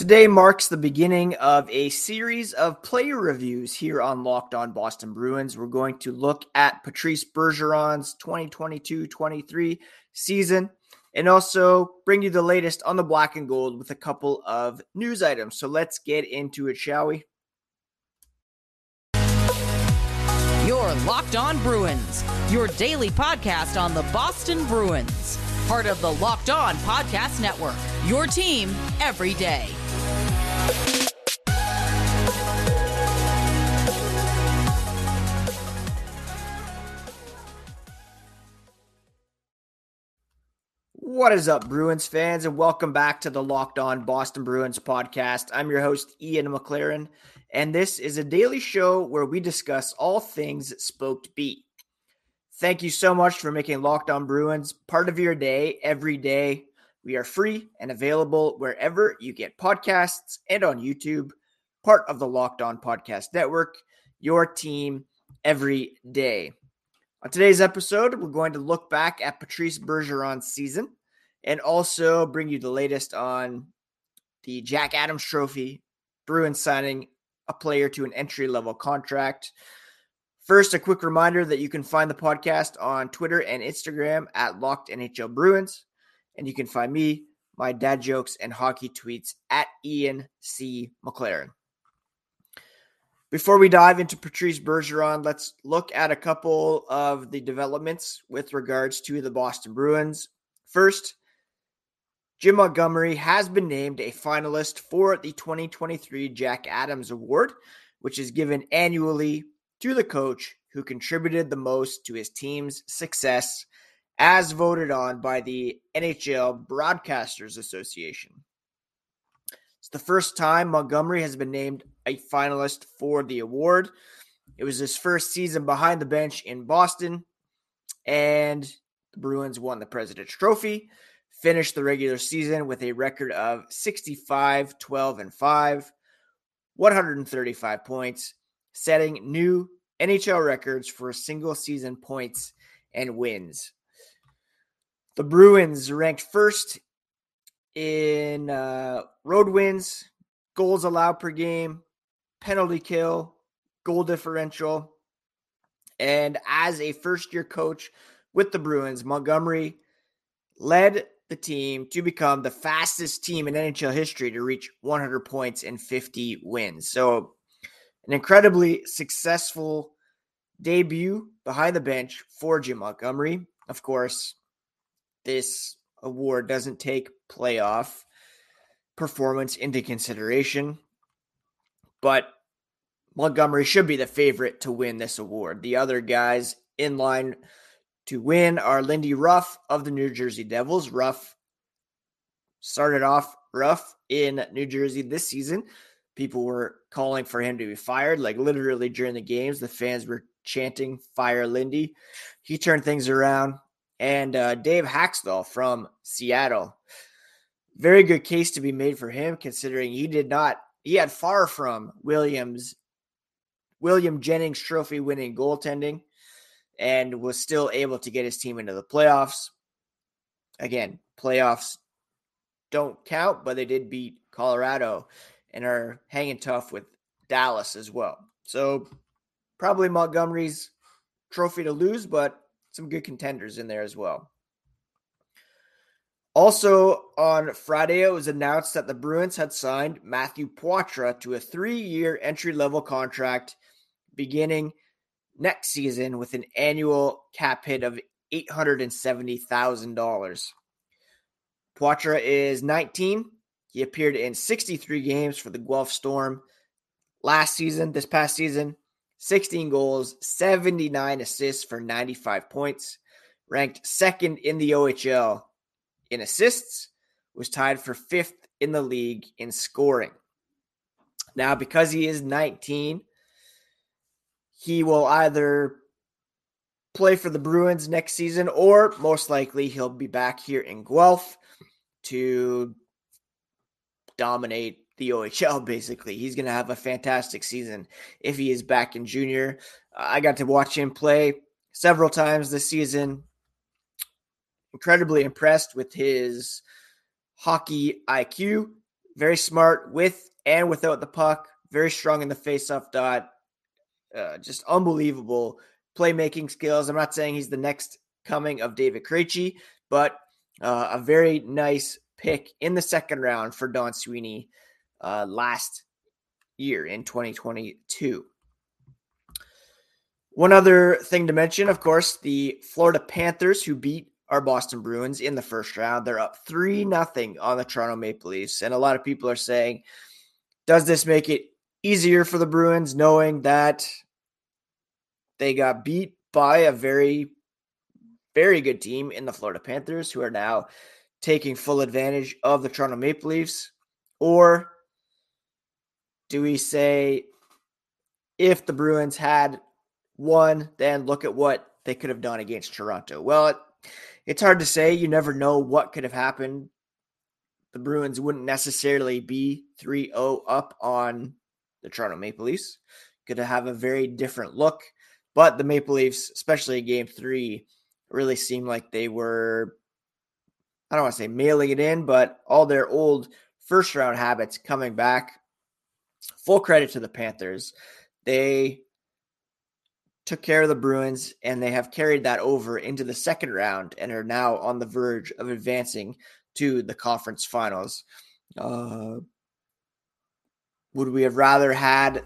Today marks the beginning of a series of player reviews here on Locked On Boston Bruins. We're going to look at Patrice Bergeron's 2022 23 season and also bring you the latest on the black and gold with a couple of news items. So let's get into it, shall we? Your Locked On Bruins, your daily podcast on the Boston Bruins, part of the Locked On Podcast Network, your team every day. What is up, Bruins fans, and welcome back to the Locked On Boston Bruins podcast. I'm your host, Ian McLaren, and this is a daily show where we discuss all things Spoked B. Thank you so much for making Locked On Bruins part of your day every day. We are free and available wherever you get podcasts and on YouTube, part of the Locked On Podcast Network, your team every day. On today's episode, we're going to look back at Patrice Bergeron's season and also bring you the latest on the Jack Adams Trophy, Bruins signing a player to an entry level contract. First, a quick reminder that you can find the podcast on Twitter and Instagram at Locked NHL Bruins, and you can find me, my dad jokes, and hockey tweets at Ian C. McLaren. Before we dive into Patrice Bergeron, let's look at a couple of the developments with regards to the Boston Bruins. First, Jim Montgomery has been named a finalist for the 2023 Jack Adams Award, which is given annually to the coach who contributed the most to his team's success, as voted on by the NHL Broadcasters Association. It's the first time Montgomery has been named a finalist for the award. It was his first season behind the bench in Boston, and the Bruins won the President's Trophy, finished the regular season with a record of 65, 12, and 5, 135 points, setting new NHL records for single season points and wins. The Bruins ranked first in uh, road wins, goals allowed per game, penalty kill, goal differential. And as a first year coach with the Bruins, Montgomery led the team to become the fastest team in NHL history to reach 100 points and 50 wins. So, an incredibly successful debut behind the bench for Jim Montgomery. Of course, this award doesn't take playoff performance into consideration, but Montgomery should be the favorite to win this award. The other guys in line to win are Lindy Ruff of the New Jersey Devils. Ruff started off rough in New Jersey this season. People were calling for him to be fired, like literally during the games. The fans were chanting, Fire Lindy. He turned things around. And uh, Dave Hakstol from Seattle. Very good case to be made for him, considering he did not, he had far from Williams William Jennings trophy winning goaltending and was still able to get his team into the playoffs. Again, playoffs don't count, but they did beat Colorado and are hanging tough with Dallas as well. So probably Montgomery's trophy to lose, but some good contenders in there as well. Also on Friday, it was announced that the Bruins had signed Matthew Poitras to a three-year entry-level contract beginning next season with an annual cap hit of $870,000. Poitras is 19. He appeared in 63 games for the Guelph Storm last season, this past season. 16 goals, 79 assists for 95 points. Ranked second in the OHL in assists, was tied for fifth in the league in scoring. Now, because he is 19, he will either play for the Bruins next season or most likely he'll be back here in Guelph to dominate the OHL basically. He's going to have a fantastic season if he is back in junior. I got to watch him play several times this season. Incredibly impressed with his hockey IQ. very smart with and without the puck, very strong in the faceoff dot, uh, just unbelievable playmaking skills. I'm not saying he's the next coming of David Krejci, but uh, a very nice pick in the second round for Don Sweeney uh, last year in 2022. One other thing to mention, of course, the Florida Panthers who beat our Boston Bruins in the first round. They're up 3 nothing on the Toronto Maple Leafs. And a lot of people are saying, does this make it easier for the Bruins knowing that they got beat by a very, very good team in the Florida Panthers who are now taking full advantage of the Toronto Maple Leafs? Or do we say if the Bruins had won, then look at what they could have done against Toronto? Well, it, it's hard to say. You never know what could have happened. The Bruins wouldn't necessarily be 3 0 up on the Toronto Maple Leafs. Could have a very different look. But the Maple Leafs, especially in game three, really seemed like they were, I don't want to say mailing it in, but all their old first round habits coming back. Full credit to the Panthers. They took care of the Bruins, and they have carried that over into the second round and are now on the verge of advancing to the conference finals. Uh, would we have rather had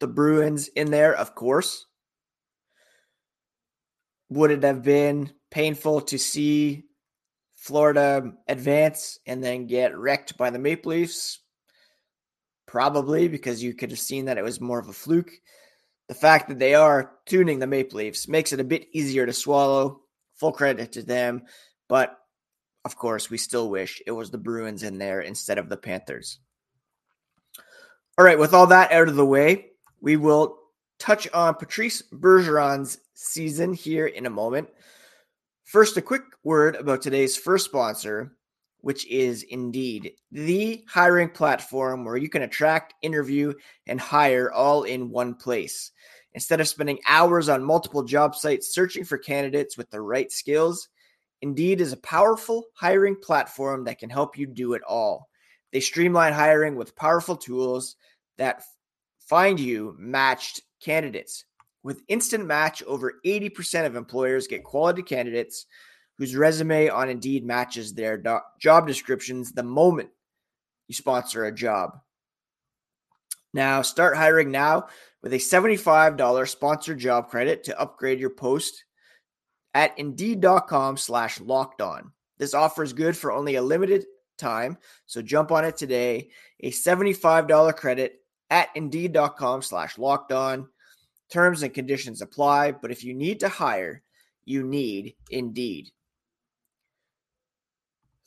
the Bruins in there? Of course. Would it have been painful to see Florida advance and then get wrecked by the Maple Leafs? Probably because you could have seen that it was more of a fluke the fact that they are tuning the Maple Leafs makes it a bit easier to swallow. Full credit to them. But of course, we still wish it was the Bruins in there instead of the Panthers. All right, with all that out of the way, we will touch on Patrice Bergeron's season here in a moment. First, a quick word about today's first sponsor, which is Indeed, the hiring platform where you can attract, interview, and hire all in one place. Instead of spending hours on multiple job sites searching for candidates with the right skills, Indeed is a powerful hiring platform that can help you do it all. They streamline hiring with powerful tools that find you matched candidates. With Instant Match, over 80% of employers get quality candidates whose resume on Indeed matches their do- job descriptions the moment you sponsor a job. Now, start hiring now with a $75 sponsored job credit to upgrade your post at indeed.com slash locked on. This offer is good for only a limited time, so jump on it today. A $75 credit at indeed.com slash locked on. Terms and conditions apply, but if you need to hire, you need Indeed.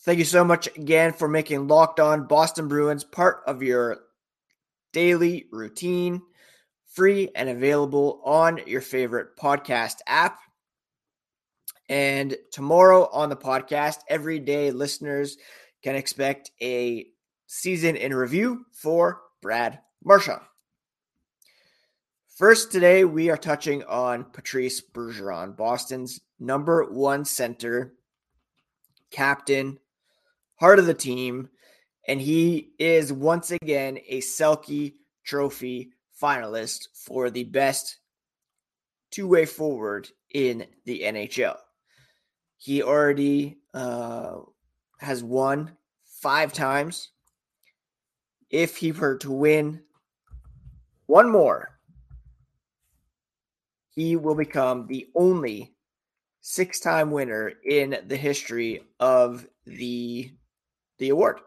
Thank you so much again for making Locked On Boston Bruins part of your daily routine, free and available on your favorite podcast app. And tomorrow on the podcast, everyday listeners can expect a season in review for Brad Marchand. First, today we are touching on Patrice Bergeron, Boston's number one center, captain, heart of the team, and he is once again a Selke Trophy finalist for the best two way forward in the NHL. He already uh, has won five times. If he were to win one more, he will become the only six time winner in the history of the the award.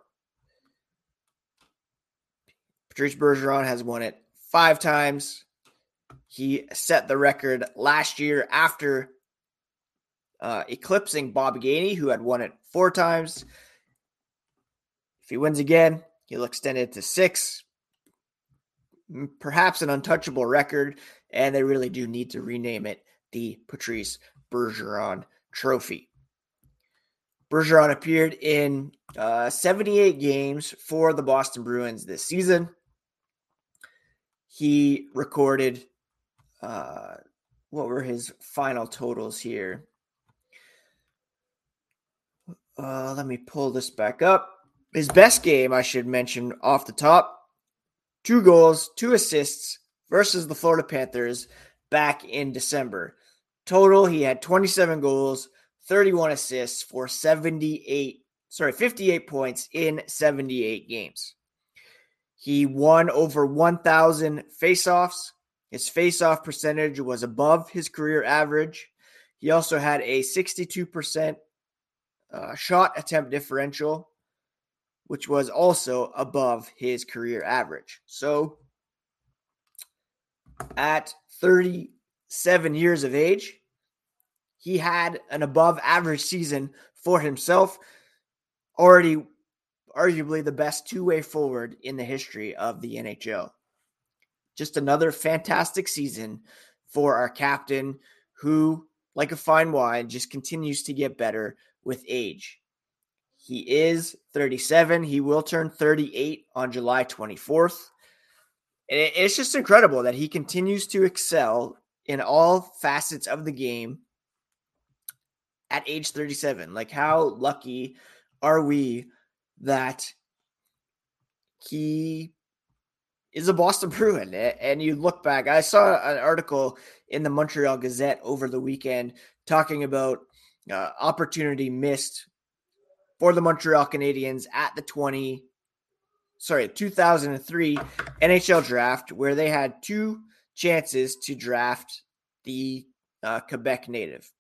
Patrice Bergeron has won it five times. He set the record last year after uh, eclipsing Bob Gainey, who had won it four times. If he wins again, he'll extend it to six. Perhaps an untouchable record, and they really do need to rename it the Patrice Bergeron Trophy. Bergeron appeared in uh, 78 games for the Boston Bruins this season. He recorded, uh, what were his final totals here? Uh, let me pull this back up. His best game, I should mention off the top, two goals, two assists versus the Florida Panthers back in December. Total, he had 27 goals, 31 assists for 78, sorry, 58 points in 78 games. He won over 1,000 faceoffs. His faceoff percentage was above his career average. He also had a 62% uh, shot attempt differential, which was also above his career average. So, at 37 years of age, he had an above average season for himself. Already, arguably, the best two way forward in the history of the NHL. Just another fantastic season for our captain, who, like a fine wine, just continues to get better with age. He is 37. He will turn 38 on July 24th. And it's just incredible that he continues to excel in all facets of the game at age 37. Like, how lucky are we that he is a Boston Bruin? And you look back, I saw an article in the Montreal Gazette over the weekend talking about uh, opportunity missed for the Montreal Canadiens at the 20 sorry 2003 NHL draft where they had two chances to draft the uh, Quebec native.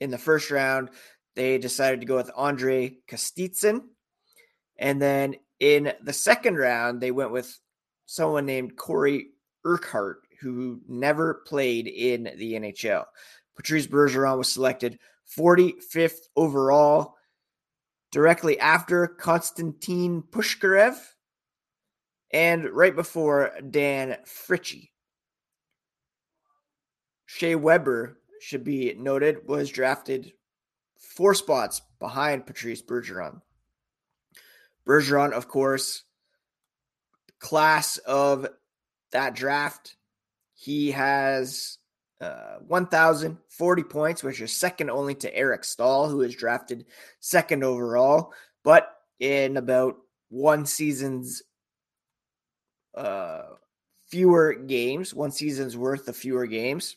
In the first round, they decided to go with Andrei Kostitsyn. And then in the second round, they went with someone named Cory Urquhart, who never played in the NHL. Patrice Bergeron was selected 45th overall, directly after Konstantin Pushkarev, and right before Dan Fritsche. Shea Weber should be noted was drafted four spots behind Patrice Bergeron. Bergeron, of course, class of that draft, he has uh, 1,040 points, which is second only to Eric Staal, who was drafted second overall. But in about one season's uh, fewer games, one season's worth of fewer games,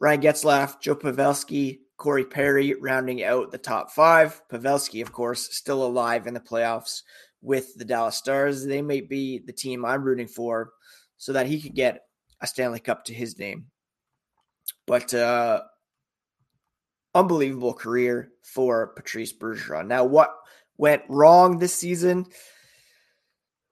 Ryan Getzlaf, Joe Pavelski, Corey Perry rounding out the top five. Pavelski, of course, still alive in the playoffs with the Dallas Stars. They may be the team I'm rooting for so that he could get a Stanley Cup to his name. But uh, unbelievable career for Patrice Bergeron. Now, what went wrong this season?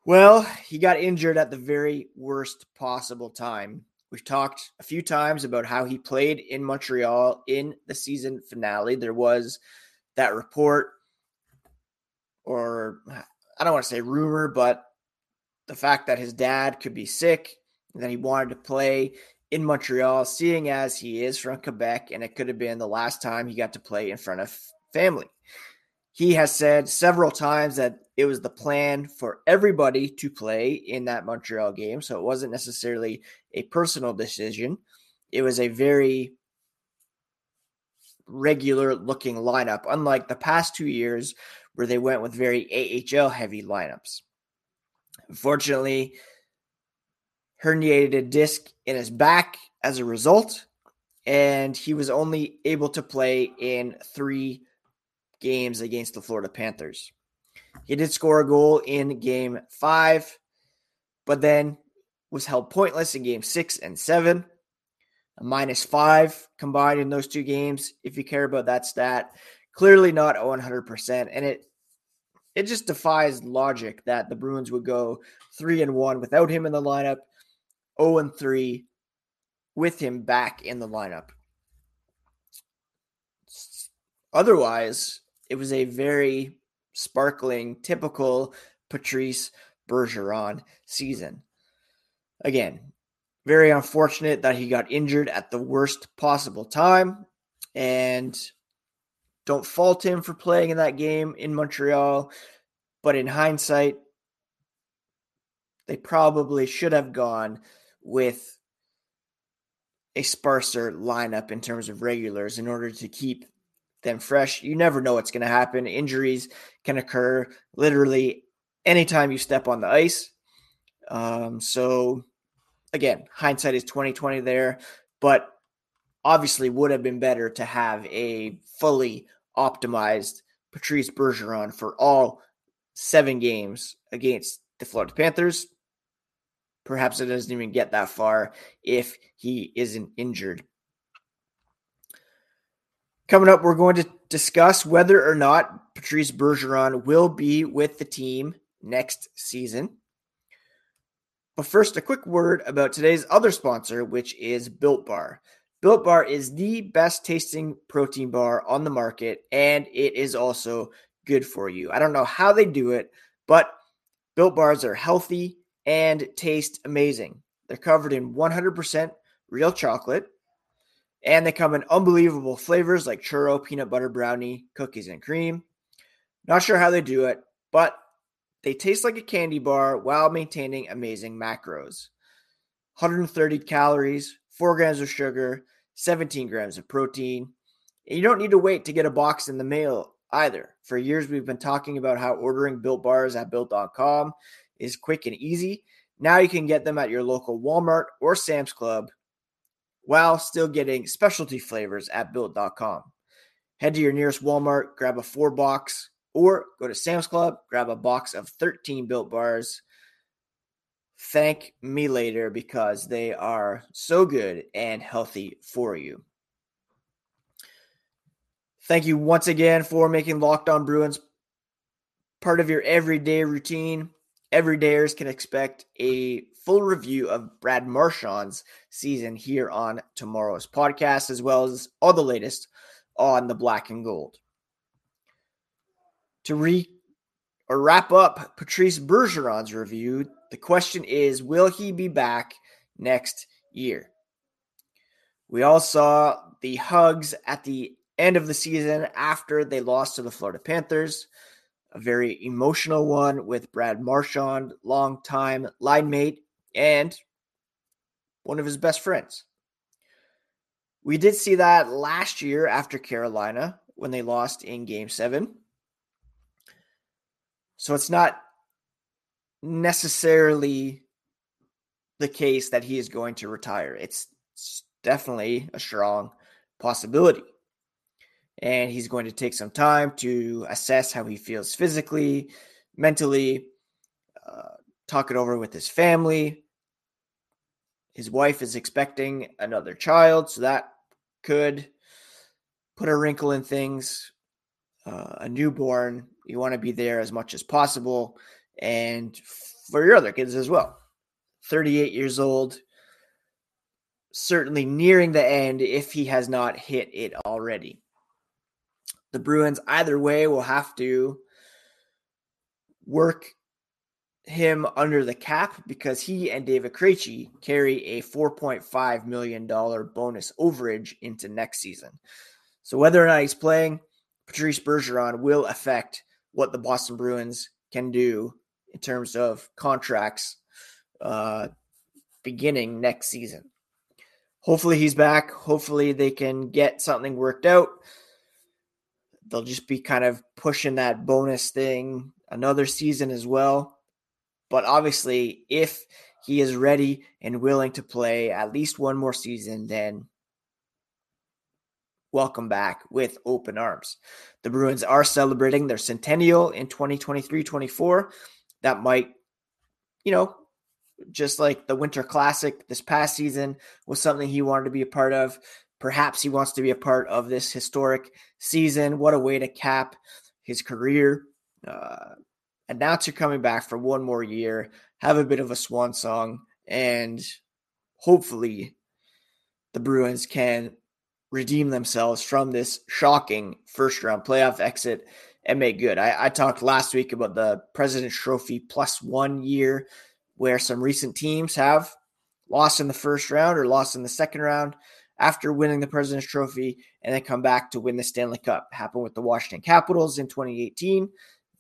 Well, he got injured at the very worst possible time. We've talked a few times about how he played in Montreal in the season finale. There was that report, or I don't want to say rumor, but the fact that his dad could be sick that he wanted to play in Montreal, seeing as he is from Quebec and it could have been the last time he got to play in front of family. He has said several times that it was the plan for everybody to play in that Montreal game. So it wasn't necessarily a personal decision. It was a very regular looking lineup, unlike the past two years where they went with very AHL heavy lineups. Unfortunately, herniated a disc in his back as a result, and he was only able to play in three games against the Florida Panthers. He did score a goal in game five, but then was held pointless in game six and seven. A minus five combined in those two games, if you care about that stat. Clearly not 100%. And it it just defies logic that the Bruins would go three and one without him in the lineup 0 and 3 with him back in the lineup. Otherwise, it was a very sparkling, typical Patrice Bergeron season. Again, very unfortunate that he got injured at the worst possible time. And don't fault him for playing in that game in Montreal. But in hindsight, they probably should have gone with a sparser lineup in terms of regulars in order to keep them fresh. You never know what's going to happen. Injuries can occur literally anytime you step on the ice. Um, so again, hindsight is 2020 there, but obviously would have been better to have a fully optimized Patrice Bergeron for all seven games against the Florida Panthers. Perhaps it doesn't even get that far if he isn't injured. Coming up, we're going to discuss whether or not Patrice Bergeron will be with the team next season. But first, a quick word about today's other sponsor, which is Built Bar. Built Bar is the best tasting protein bar on the market, and it is also good for you. I don't know how they do it, but Built Bars are healthy and taste amazing. They're covered in 100% real chocolate, and they come in unbelievable flavors like churro, peanut butter brownie, cookies, and cream. Not sure how they do it, but they taste like a candy bar while maintaining amazing macros 130 calories, 4 grams of sugar, 17 grams of protein. And you don't need to wait to get a box in the mail either. For years, we've been talking about how ordering built bars at built.com is quick and easy. Now you can get them at your local Walmart or Sam's Club while still getting specialty flavors at built.com. Head to your nearest Walmart, grab a four box, or go to Sam's Club, grab a box of 13 built bars. Thank me later because they are so good and healthy for you. Thank you once again for making Locked On Bruins part of your everyday routine. Everydayers can expect a full review of Brad Marchand's season here on tomorrow's podcast, as well as all the latest on the black and gold. To re or wrap up Patrice Bergeron's review, the question is will he be back next year? We all saw the hugs at the end of the season after they lost to the Florida Panthers a very emotional one with Brad Marchand, longtime line mate, and one of his best friends. We did see that last year after Carolina when they lost in game seven. So it's not necessarily the case that he is going to retire. It's, it's definitely a strong possibility and he's going to take some time to assess how he feels physically, mentally, uh, talk it over with his family. His wife is expecting another child, so that could put a wrinkle in things. Uh, a newborn, you want to be there as much as possible, and for your other kids as well. 38 years old, certainly nearing the end if he has not hit it already the Bruins either way will have to work him under the cap because he and David Krejci carry a $4.5 million bonus overage into next season. So whether or not he's playing, Patrice Bergeron will affect what the Boston Bruins can do in terms of contracts uh, beginning next season. Hopefully he's back. Hopefully they can get something worked out they'll just be kind of pushing that bonus thing another season as well. But obviously, if he is ready and willing to play at least one more season, then welcome back with open arms. The Bruins are celebrating their centennial in 2023 24. That might, you know, just like the Winter Classic this past season was something he wanted to be a part of. Perhaps he wants to be a part of this historic season. What a way to cap his career. Uh, announce you're coming back for one more year, have a bit of a swan song, and hopefully the Bruins can redeem themselves from this shocking first round playoff exit and make good. I, I talked last week about the President's Trophy plus one year where some recent teams have lost in the first round or lost in the second round after winning the President's Trophy and then come back to win the Stanley Cup. Happened with the Washington Capitals in 2018,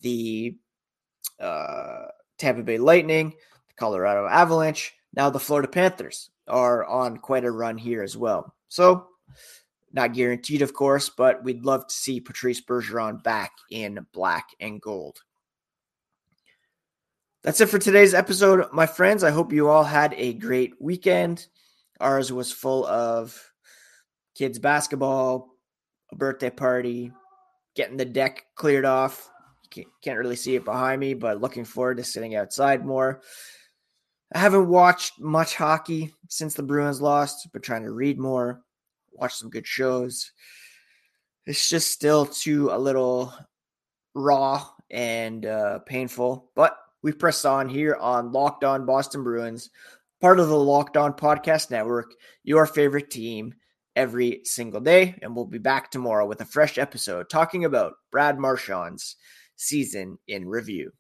the uh, Tampa Bay Lightning, the Colorado Avalanche. Now the Florida Panthers are on quite a run here as well. So Not guaranteed, of course, but we'd love to see Patrice Bergeron back in black and gold. That's it for today's episode, my friends. I hope you all had a great weekend. Ours was full of kids' basketball, a birthday party, getting the deck cleared off. Can't really see it behind me, but looking forward to sitting outside more. I haven't watched much hockey since the Bruins lost, but trying to read more, watch some good shows. It's just still too a little raw and uh, painful, but we press on here on Locked On Boston Bruins, part of the Locked On Podcast Network, your favorite team every single day. And we'll be back tomorrow with a fresh episode talking about Brad Marchand's season in review.